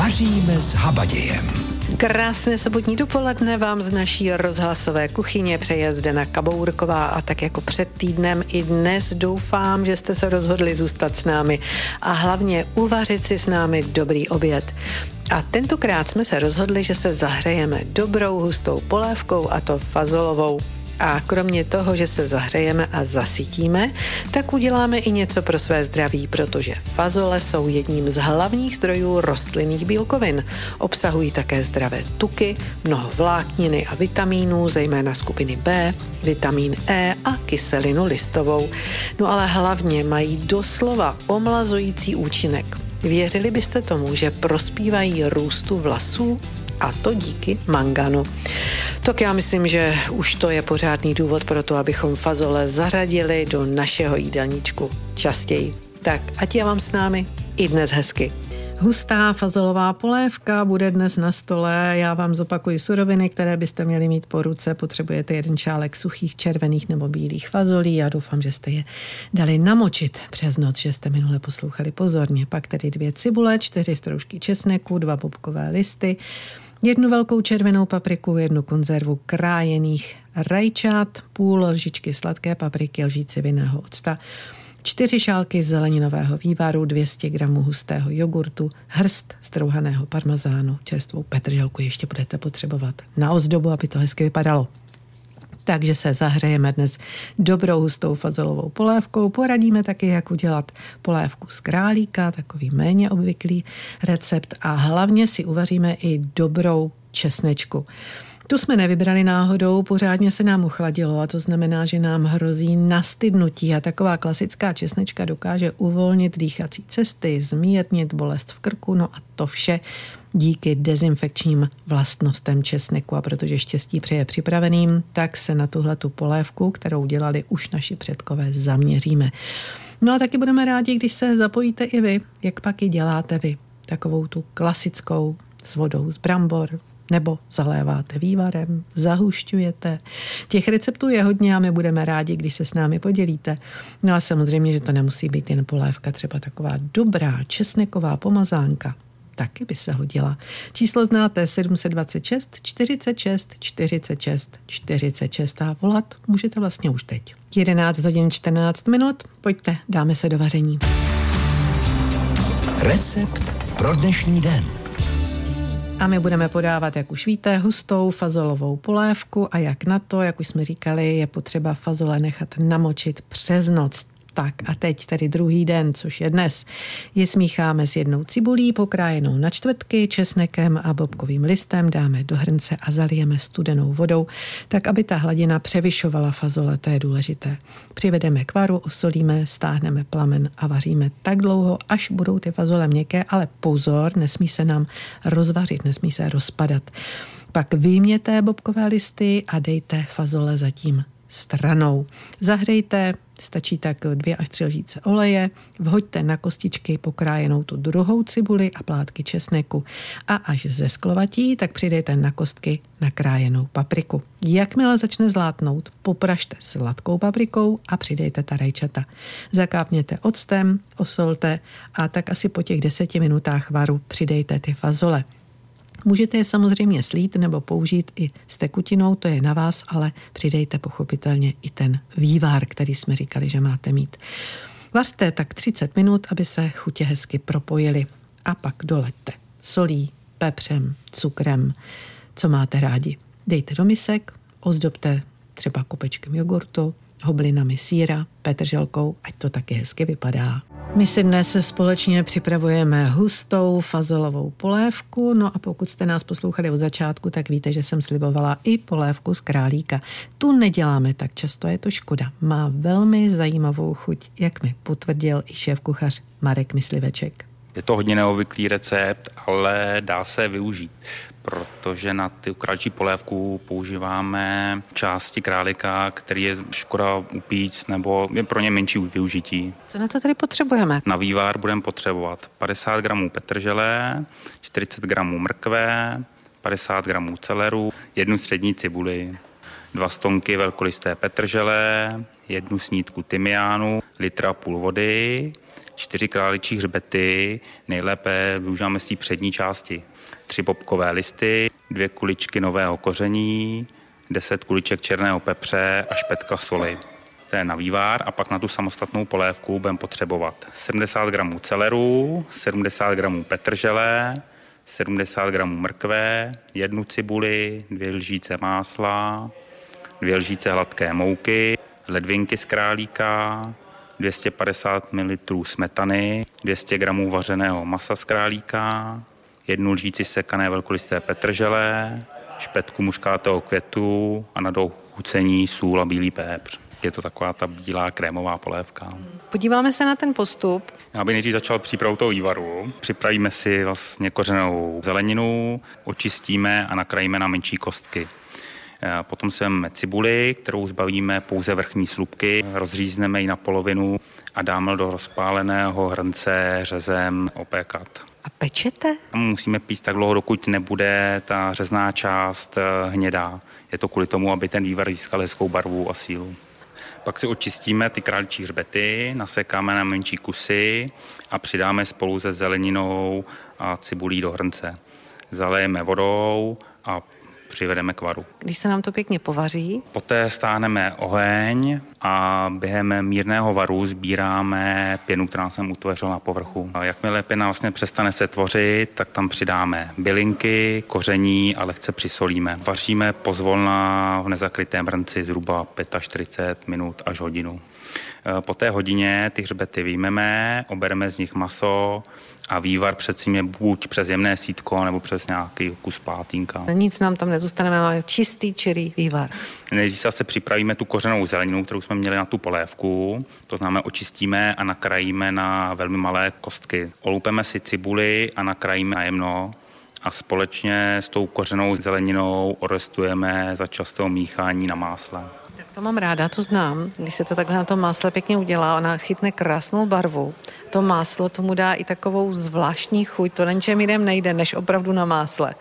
Vaříme s habadějem. Krásné sobotní dopoledne vám z naší rozhlasové kuchyně přeje Zdena Kabourková a tak jako před týdnem i dnes doufám, že jste se rozhodli zůstat s námi a hlavně uvařit si s námi dobrý oběd. A tentokrát jsme se rozhodli, že se zahřejeme dobrou hustou polévkou a to fazolovou. A kromě toho, že se zahřejeme a zasytíme, tak uděláme i něco pro své zdraví, protože fazole jsou jedním z hlavních zdrojů rostlinných bílkovin. Obsahují také zdravé tuky, mnoho vlákniny a vitamínů, zejména skupiny B, vitamin E a kyselinu listovou. No ale hlavně mají doslova omlazující účinek. Věřili byste tomu, že prospívají růstu vlasů? A to díky manganu. Tak já myslím, že už to je pořádný důvod pro to, abychom fazole zařadili do našeho jídelníčku častěji. Tak ať je vám s námi i dnes hezky. Hustá fazolová polévka bude dnes na stole. Já vám zopakuji suroviny, které byste měli mít po ruce. Potřebujete jeden čálek suchých červených nebo bílých fazolí. Já doufám, že jste je dali namočit přes noc, že jste minule poslouchali pozorně. Pak tedy dvě cibule, čtyři stroužky česneku, dva bobkové listy, jednu velkou červenou papriku, jednu konzervu krájených rajčat, půl lžičky sladké papriky, lžíci vinného octa, čtyři šálky zeleninového vývaru, 200 gramů hustého jogurtu, hrst strouhaného parmazánu, čerstvou petrželku ještě budete potřebovat na ozdobu, aby to hezky vypadalo takže se zahřejeme dnes dobrou hustou fazolovou polévkou. Poradíme taky, jak udělat polévku z králíka, takový méně obvyklý recept a hlavně si uvaříme i dobrou česnečku. Tu jsme nevybrali náhodou, pořádně se nám uchladilo a to znamená, že nám hrozí nastydnutí a taková klasická česnečka dokáže uvolnit dýchací cesty, zmírnit bolest v krku, no a to vše díky dezinfekčním vlastnostem česneku a protože štěstí přeje připraveným, tak se na tuhle tu polévku, kterou dělali už naši předkové, zaměříme. No a taky budeme rádi, když se zapojíte i vy, jak pak ji děláte vy. Takovou tu klasickou s vodou z brambor, nebo zaléváte vývarem, zahušťujete. Těch receptů je hodně a my budeme rádi, když se s námi podělíte. No a samozřejmě, že to nemusí být jen polévka, třeba taková dobrá česneková pomazánka, taky by se hodila. Číslo znáte 726 46 46 46 a volat můžete vlastně už teď. 11 hodin 14 minut, pojďte, dáme se do vaření. Recept pro dnešní den. A my budeme podávat, jak už víte, hustou fazolovou polévku a jak na to, jak už jsme říkali, je potřeba fazole nechat namočit přes noc. Tak a teď tedy druhý den, což je dnes, je smícháme s jednou cibulí pokrájenou na čtvrtky, česnekem a bobkovým listem, dáme do hrnce a zalijeme studenou vodou, tak aby ta hladina převyšovala fazole, to je důležité. Přivedeme k varu, osolíme, stáhneme plamen a vaříme tak dlouho, až budou ty fazole měkké, ale pozor, nesmí se nám rozvařit, nesmí se rozpadat. Pak vyjměte bobkové listy a dejte fazole zatím stranou. Zahřejte Stačí tak dvě až tři lžíce oleje, vhoďte na kostičky pokrájenou tu druhou cibuli a plátky česneku a až zesklovatí, tak přidejte na kostky nakrájenou papriku. Jakmile začne zlátnout, popražte sladkou paprikou a přidejte ta rajčata. Zakápněte octem, osolte a tak asi po těch deseti minutách varu přidejte ty fazole. Můžete je samozřejmě slít nebo použít i s tekutinou, to je na vás, ale přidejte pochopitelně i ten vývar, který jsme říkali, že máte mít. Vařte tak 30 minut, aby se chutě hezky propojily a pak doleďte solí, pepřem, cukrem, co máte rádi. Dejte do misek, ozdobte třeba kopečkem jogurtu, hoblinami síra, petrželkou, ať to taky hezky vypadá. My si dnes společně připravujeme hustou fazolovou polévku, no a pokud jste nás poslouchali od začátku, tak víte, že jsem slibovala i polévku z králíka. Tu neděláme tak často, je to škoda. Má velmi zajímavou chuť, jak mi potvrdil i šéf kuchař Marek Mysliveček. Je to hodně neobvyklý recept, ale dá se využít protože na ty králčí polévku používáme části králika, který je škoda upíct nebo je pro ně menší využití. Co na to tedy potřebujeme? Na vývar budeme potřebovat 50 gramů petržele, 40 gramů mrkve, 50 gramů celeru, jednu střední cibuli, dva stonky velkolisté petržele, jednu snídku tymiánu, litr a půl vody, čtyři králičí hřbety, nejlépe využíváme z té přední části. Tři popkové listy, dvě kuličky nového koření, deset kuliček černého pepře a špetka soli. To je na vývár a pak na tu samostatnou polévku budeme potřebovat 70 gramů celeru, 70 gramů petržele, 70 gramů mrkve, jednu cibuli, dvě lžíce másla, dvě lžíce hladké mouky, ledvinky z králíka, 250 ml smetany, 200 g vařeného masa z králíka, jednu lžíci sekané velkolisté petržele, špetku muškátého květu a na dochucení sůl a bílý pépř. Je to taková ta bílá krémová polévka. Podíváme se na ten postup. Já bych nejdřív začal přípravu toho vývaru. Připravíme si vlastně kořenou zeleninu, očistíme a nakrajíme na menší kostky. Potom si vezmeme cibuli, kterou zbavíme pouze vrchní slupky, rozřízneme ji na polovinu a dáme do rozpáleného hrnce řezem opékat. A pečete? Musíme pít tak dlouho, dokud nebude ta řezná část eh, hnědá. Je to kvůli tomu, aby ten vývar získal hezkou barvu a sílu. Pak si očistíme ty králičí hřbety, nasekáme na menší kusy a přidáme spolu se zeleninou a cibulí do hrnce. Zalejeme vodou a přivedeme k varu. Když se nám to pěkně povaří? Poté stáhneme oheň a během mírného varu sbíráme pěnu, která jsem utvořil na povrchu. A jakmile pěna vlastně přestane se tvořit, tak tam přidáme bylinky, koření a lehce přisolíme. Vaříme pozvolna v nezakrytém hrnci zhruba 45 minut až hodinu. Po té hodině ty hřbety vyjmeme, obereme z nich maso a vývar je buď přes jemné sítko nebo přes nějaký kus pátínka. Nic nám tam nezůstane, máme čistý čirý vývar. Nejdřív se připravíme tu kořenou zeleninu, kterou jsme měli na tu polévku, to znamená očistíme a nakrajíme na velmi malé kostky. Olupeme si cibuli a nakrajíme na jemno a společně s tou kořenou zeleninou orestujeme za častého míchání na másle. To mám ráda, to znám. Když se to takhle na tom másle pěkně udělá, ona chytne krásnou barvu. To máslo tomu dá i takovou zvláštní chuť. To na ničem jiném nejde, než opravdu na másle.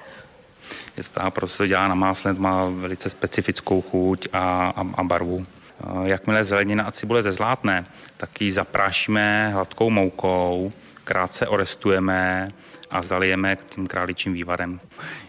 Je to tak, prostě dělá na másle, má velice specifickou chuť a, a, a barvu. Jakmile zelenina a cibule zezlátne, tak ji zaprášíme hladkou moukou, krátce orestujeme a zalijeme tím králičím vývarem.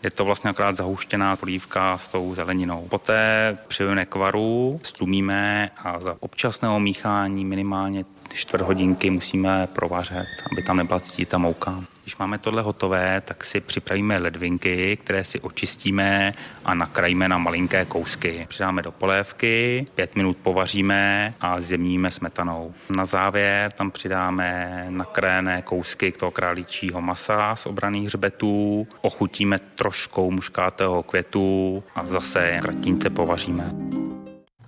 Je to vlastně akorát zahuštěná polívka s tou zeleninou. Poté přijeme k varu, stlumíme a za občasného míchání minimálně čtvrt hodinky musíme provařet, aby tam nebyla cítit ta mouka. Když máme tohle hotové, tak si připravíme ledvinky, které si očistíme a nakrajíme na malinké kousky. Přidáme do polévky, pět minut povaříme a zjemníme smetanou. Na závěr tam přidáme nakrájené kousky toho králíčího masa z obraných hřbetů, ochutíme troškou muškátého květu a zase kratince povaříme.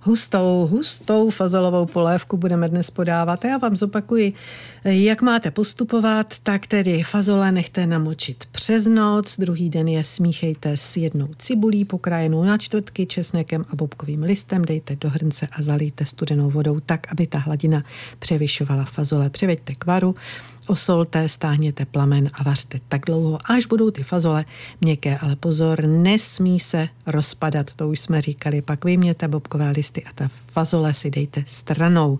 Hustou, hustou fazolovou polévku budeme dnes podávat. Já vám zopakuji, jak máte postupovat, tak tedy fazole nechte namočit přes noc, druhý den je smíchejte s jednou cibulí pokrájenou na čtvrtky, česnekem a bobkovým listem, dejte do hrnce a zalijte studenou vodou tak, aby ta hladina převyšovala fazole. Převeďte k varu, Osolte, stáhněte plamen a vařte tak dlouho, až budou ty fazole měkké, ale pozor, nesmí se rozpadat, to už jsme říkali, pak vyměte bobkové listy a ta fazole si dejte stranou.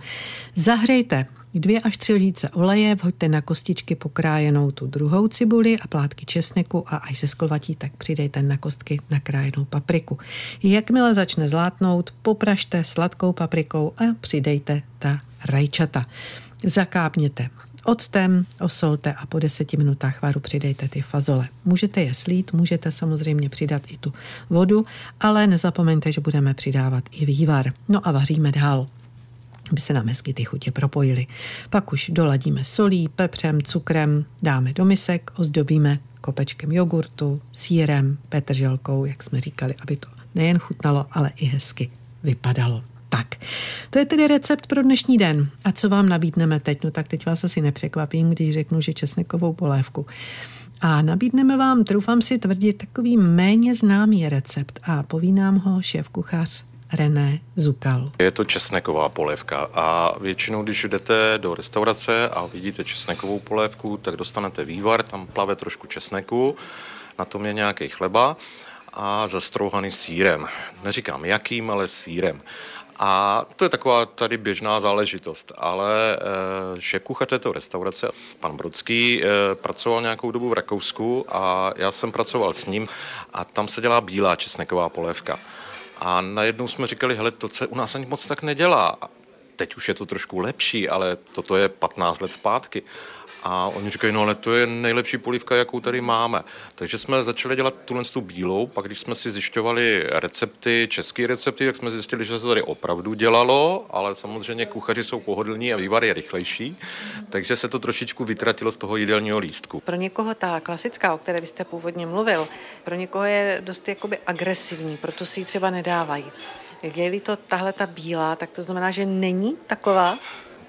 Zahřejte dvě až tři lžíce oleje, vhoďte na kostičky pokrájenou tu druhou cibuli a plátky česneku a až se skolvatí, tak přidejte na kostky nakrájenou papriku. Jakmile začne zlátnout, popražte sladkou paprikou a přidejte ta rajčata. Zakápněte octem, osolte a po deseti minutách varu přidejte ty fazole. Můžete je slít, můžete samozřejmě přidat i tu vodu, ale nezapomeňte, že budeme přidávat i vývar. No a vaříme dál aby se nám hezky ty chutě propojily. Pak už doladíme solí, pepřem, cukrem, dáme do misek, ozdobíme kopečkem jogurtu, sírem, petrželkou, jak jsme říkali, aby to nejen chutnalo, ale i hezky vypadalo. Tak, to je tedy recept pro dnešní den. A co vám nabídneme teď? No tak teď vás asi nepřekvapím, když řeknu, že česnekovou polévku. A nabídneme vám, troufám si tvrdit, takový méně známý recept a poví nám ho šéf kuchař René Zukal. Je to česneková polévka a většinou, když jdete do restaurace a vidíte česnekovou polévku, tak dostanete vývar, tam plave trošku česneku, na tom je nějaký chleba a zastrouhaný sírem. Neříkám jakým, ale sírem. A to je taková tady běžná záležitost, ale e, šéf kuchař této restaurace, pan Brodský, e, pracoval nějakou dobu v Rakousku a já jsem pracoval s ním a tam se dělá bílá česneková polévka. A najednou jsme říkali, hele, to se u nás ani moc tak nedělá. Teď už je to trošku lepší, ale toto je 15 let zpátky. A oni říkají, no ale to je nejlepší polívka, jakou tady máme. Takže jsme začali dělat tuhle tu bílou, pak když jsme si zjišťovali recepty, české recepty, tak jsme zjistili, že se to tady opravdu dělalo, ale samozřejmě kuchaři jsou pohodlní a vývar je rychlejší, takže se to trošičku vytratilo z toho jídelního lístku. Pro někoho ta klasická, o které vy jste původně mluvil, pro někoho je dost jakoby agresivní, proto si ji třeba nedávají. Je-li to tahle ta bílá, tak to znamená, že není taková?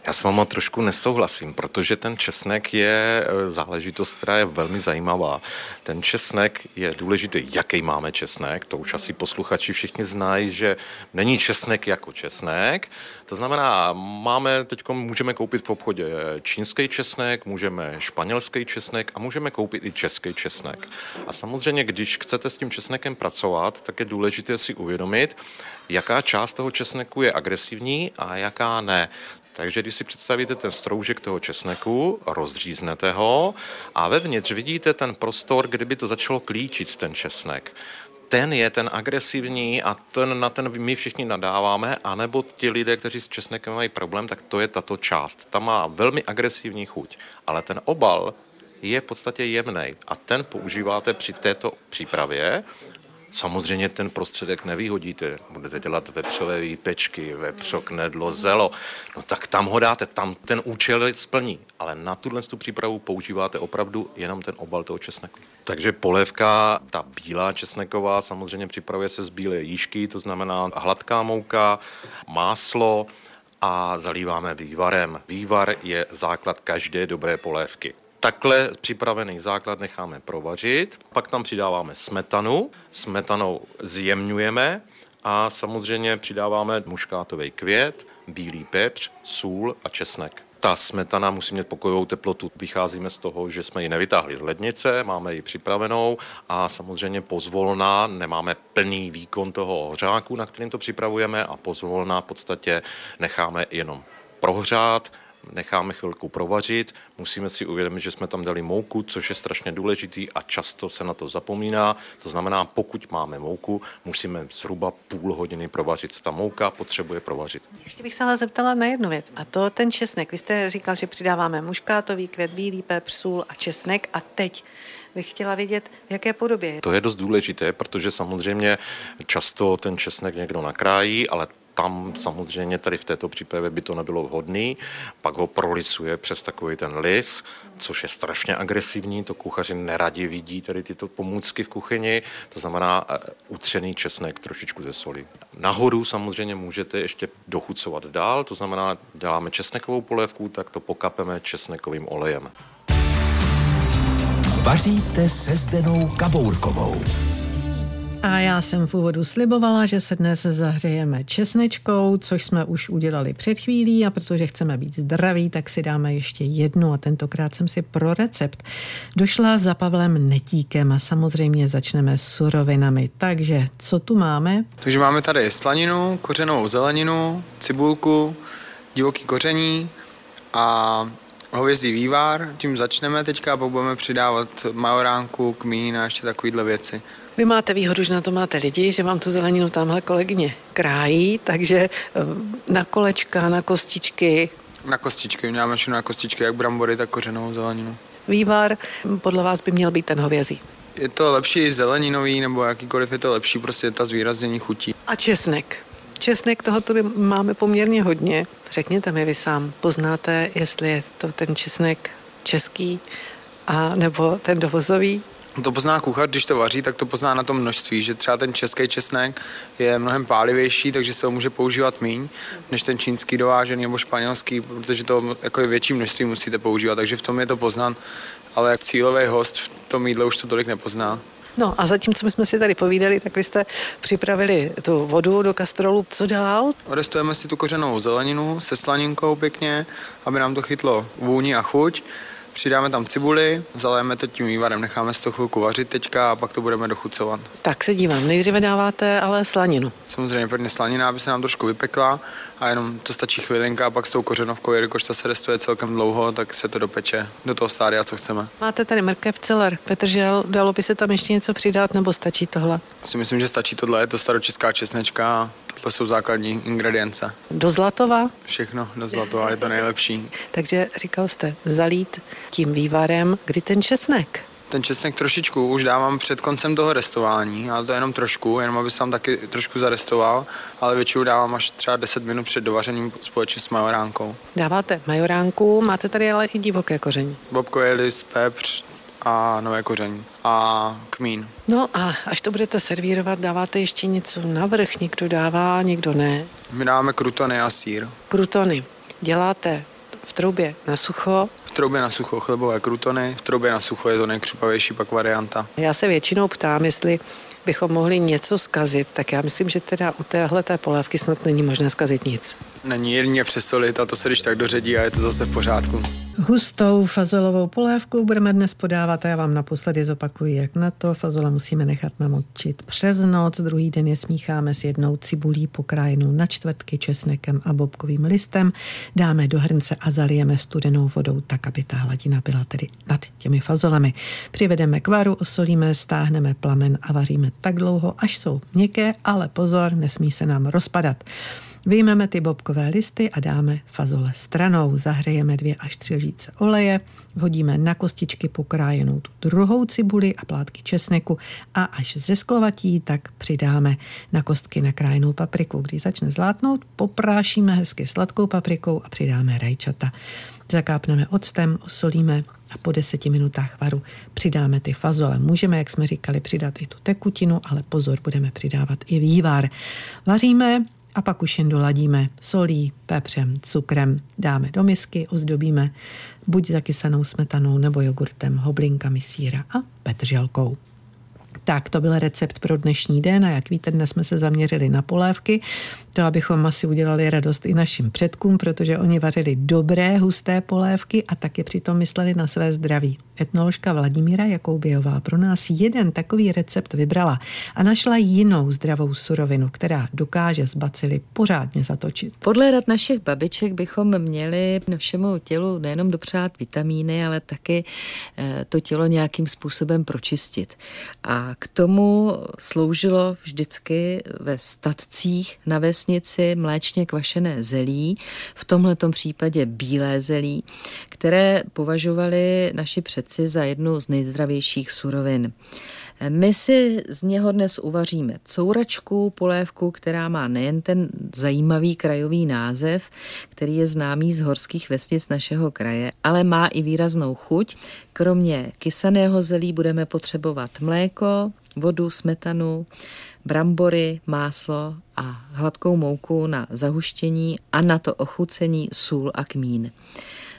Já s váma trošku nesouhlasím, protože ten česnek je e, záležitost, která je velmi zajímavá. Ten česnek je důležitý, jaký máme česnek, to už asi posluchači všichni znají, že není česnek jako česnek. To znamená, máme teď můžeme koupit v obchodě čínský česnek, můžeme španělský česnek a můžeme koupit i český česnek. A samozřejmě, když chcete s tím česnekem pracovat, tak je důležité si uvědomit, jaká část toho česneku je agresivní a jaká ne. Takže když si představíte ten stroužek toho česneku, rozříznete ho a vevnitř vidíte ten prostor, kdyby to začalo klíčit ten česnek ten je ten agresivní a ten, na ten my všichni nadáváme, anebo ti lidé, kteří s česnekem mají problém, tak to je tato část. Ta má velmi agresivní chuť, ale ten obal je v podstatě jemný a ten používáte při této přípravě Samozřejmě ten prostředek nevýhodíte. Budete dělat vepřové výpečky, vepřo, knedlo, zelo. No tak tam ho dáte, tam ten účel splní. Ale na tuhle tu přípravu používáte opravdu jenom ten obal toho česneku. Takže polévka, ta bílá česneková, samozřejmě připravuje se z bílé jížky, to znamená hladká mouka, máslo, a zalíváme vývarem. Vývar je základ každé dobré polévky. Takhle připravený základ necháme provařit, pak tam přidáváme smetanu, smetanou zjemňujeme a samozřejmě přidáváme muškátový květ, bílý pepř, sůl a česnek. Ta smetana musí mít pokojovou teplotu. Vycházíme z toho, že jsme ji nevytáhli z lednice, máme ji připravenou a samozřejmě pozvolná, nemáme plný výkon toho hořáku, na kterým to připravujeme a pozvolná v podstatě necháme jenom prohřát, necháme chvilku provařit, musíme si uvědomit, že jsme tam dali mouku, což je strašně důležitý a často se na to zapomíná. To znamená, pokud máme mouku, musíme zhruba půl hodiny provařit. Ta mouka potřebuje provařit. Ještě bych se ale zeptala na jednu věc, a to ten česnek. Vy jste říkal, že přidáváme muškátový květ, bílý pepř, sůl a česnek a teď bych chtěla vědět, v jaké podobě. To je dost důležité, protože samozřejmě často ten česnek někdo nakrájí, ale tam samozřejmě tady v této přípravě by to nebylo vhodné. Pak ho prolicuje přes takový ten lis, což je strašně agresivní, to kuchaři neradi vidí tady tyto pomůcky v kuchyni, to znamená eh, utřený česnek trošičku ze soli. Nahoru samozřejmě můžete ještě dochucovat dál, to znamená, děláme česnekovou polévku, tak to pokapeme česnekovým olejem. Vaříte se Zdenou Kabourkovou. A já jsem v úvodu slibovala, že se dnes zahřejeme česnečkou, což jsme už udělali před chvílí a protože chceme být zdraví, tak si dáme ještě jednu a tentokrát jsem si pro recept došla za Pavlem Netíkem a samozřejmě začneme s surovinami. Takže co tu máme? Takže máme tady slaninu, kořenou zeleninu, cibulku, divoký koření a hovězí vývar. Tím začneme teďka a budeme přidávat majoránku, kmín a ještě takovéhle věci. Vy máte výhodu, že na to máte lidi, že vám tu zeleninu tamhle kolegyně krájí, takže eh, na kolečka, na kostičky. Na kostičky, máme na kostičky, jak brambory, tak kořenou zeleninu. Vývar podle vás by měl být ten hovězí. Je to lepší zeleninový, nebo jakýkoliv je to lepší, prostě ta zvýraznění chutí. A česnek. Česnek toho tady máme poměrně hodně. Řekněte mi vy sám, poznáte, jestli je to ten česnek český a nebo ten dovozový? To pozná kuchař, když to vaří, tak to pozná na tom množství, že třeba ten český česnek je mnohem pálivější, takže se ho může používat míň, než ten čínský dovážený nebo španělský, protože to jako je větší množství musíte používat, takže v tom je to poznat, ale jak cílový host v tom jídle už to tolik nepozná. No a zatímco jsme si tady povídali, tak vy jste připravili tu vodu do kastrolu. Co dál? Odestujeme si tu kořenou zeleninu se slaninkou pěkně, aby nám to chytlo vůni a chuť Přidáme tam cibuli, zalejeme to tím vývarem, necháme si to chvilku vařit teďka a pak to budeme dochucovat. Tak se dívám, nejdříve dáváte ale slaninu. Samozřejmě prvně slanina, aby se nám trošku vypekla a jenom to stačí chvilinka a pak s tou kořenovkou, jelikož ta se restuje celkem dlouho, tak se to dopeče do toho stádia, co chceme. Máte tady mrkev, celer, petržel, dalo by se tam ještě něco přidat nebo stačí tohle? Si myslím, že stačí tohle, je to staročeská česnečka, tohle jsou základní ingredience. Do zlatova? Všechno do zlatova, je to nejlepší. Takže říkal jste zalít tím vývarem, kdy ten česnek? Ten česnek trošičku už dávám před koncem toho restování, ale to je jenom trošku, jenom aby se tam taky trošku zarestoval, ale většinou dávám až třeba 10 minut před dovařením společně s majoránkou. Dáváte majoránku, máte tady ale i divoké koření. Bobkové list, pepř a nové koření a kmín. No a až to budete servírovat, dáváte ještě něco navrch, někdo dává, někdo ne. My dáváme krutony a sír. Krutony děláte v troubě na sucho. V troubě na sucho chlebové krutony, v troubě na sucho je to nejkřupavější pak varianta. Já se většinou ptám, jestli bychom mohli něco skazit, tak já myslím, že teda u téhle té polévky snad není možné skazit nic. Není jedině přesolit a to se když tak doředí a je to zase v pořádku. Hustou fazolovou polévku budeme dnes podávat a já vám naposledy zopakuji, jak na to. Fazola musíme nechat namočit přes noc, druhý den je smícháme s jednou cibulí pokrájenou na čtvrtky, česnekem a bobkovým listem. Dáme do hrnce a zalijeme studenou vodou tak, aby ta hladina byla tedy nad těmi fazolami. Přivedeme k varu, osolíme, stáhneme plamen a vaříme tak dlouho, až jsou měkké, ale pozor, nesmí se nám rozpadat. Vyjmeme ty bobkové listy a dáme fazole stranou. Zahřejeme dvě až tři lžíce oleje, vhodíme na kostičky pokrájenou tu druhou cibuli a plátky česneku a až zesklovatí, tak přidáme na kostky nakrájenou papriku. Když začne zlátnout, poprášíme hezky sladkou paprikou a přidáme rajčata. Zakápneme octem, osolíme a po deseti minutách varu přidáme ty fazole. Můžeme, jak jsme říkali, přidat i tu tekutinu, ale pozor, budeme přidávat i vývar. Vaříme a pak už jen doladíme solí, pepřem, cukrem, dáme do misky, ozdobíme buď zakysanou smetanou nebo jogurtem, hoblinkami síra a petrželkou. Tak, to byl recept pro dnešní den a jak víte, dnes jsme se zaměřili na polévky, to abychom asi udělali radost i našim předkům, protože oni vařili dobré, husté polévky a taky přitom mysleli na své zdraví. Etnoložka Vladimíra Jakoubějová pro nás jeden takový recept vybrala a našla jinou zdravou surovinu, která dokáže z bacily pořádně zatočit. Podle rad našich babiček bychom měli našemu tělu nejenom dopřát vitamíny, ale taky eh, to tělo nějakým způsobem pročistit. A k tomu sloužilo vždycky ve statcích na vesnici mléčně kvašené zelí, v tomhletom případě bílé zelí, které považovali naši předci za jednu z nejzdravějších surovin. My si z něho dnes uvaříme couračku, polévku, která má nejen ten zajímavý krajový název, který je známý z horských vesnic našeho kraje, ale má i výraznou chuť. Kromě kysaného zelí budeme potřebovat mléko, vodu, smetanu, brambory, máslo a hladkou mouku na zahuštění a na to ochucení sůl a kmín.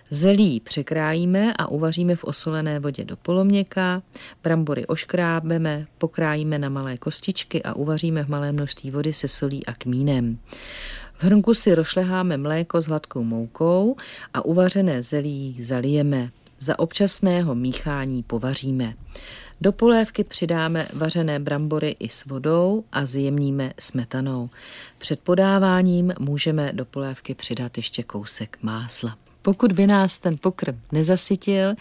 Zelí překrájíme a uvaříme v osolené vodě do poloměka, brambory oškrábeme, pokrájíme na malé kostičky a uvaříme v malé množství vody se solí a kmínem. V hrnku si rošleháme mléko s hladkou moukou a uvařené zelí zalijeme. Za občasného míchání povaříme. Do polévky přidáme vařené brambory i s vodou a zjemníme smetanou. Před podáváním můžeme do polévky přidat ještě kousek másla. Pokud by nás ten pokrm nezasytil,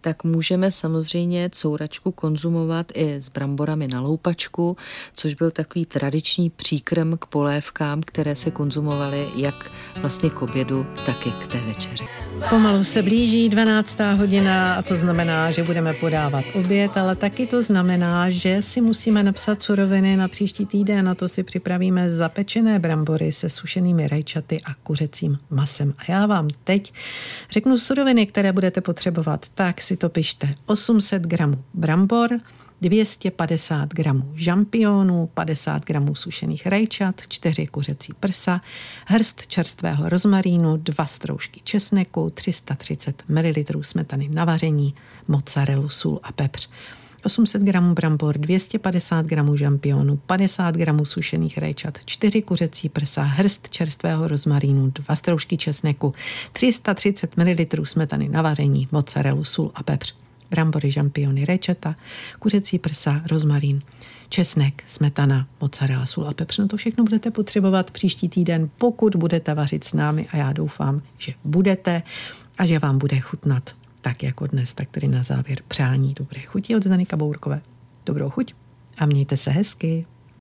tak můžeme samozřejmě couračku konzumovat i s bramborami na loupačku, což byl takový tradiční příkrm k polévkám, které se konzumovaly jak vlastně k obědu, tak i k té večeři. Pomalu se blíží 12. hodina a to znamená, že budeme podávat oběd, ale taky to znamená, že si musíme napsat suroviny na příští týden. Na to si připravíme zapečené brambory se sušenými rajčaty a kuřecím masem. A já vám teď řeknu suroviny, které budete potřebovat. Tak si to pište. 800 gramů brambor, 250 gramů žampionů, 50 gramů sušených rajčat, 4 kuřecí prsa, hrst čerstvého rozmarínu, 2 stroužky česneku, 330 ml smetany na vaření, mozzarellu, sůl a pepř. 800 gramů brambor, 250 gramů žampionu, 50 gramů sušených rajčat, 4 kuřecí prsa, hrst čerstvého rozmarínu, 2 stroužky česneku, 330 ml smetany na vaření, mozzarellu, sůl a pepř brambory, žampiony, rečeta, kuřecí prsa, rozmarín, česnek, smetana, mozzarella, sůl a pepř. No to všechno budete potřebovat příští týden, pokud budete vařit s námi a já doufám, že budete a že vám bude chutnat tak jako dnes, tak tedy na závěr přání dobré chuti od Zdany Kabourkové. Dobrou chuť a mějte se hezky.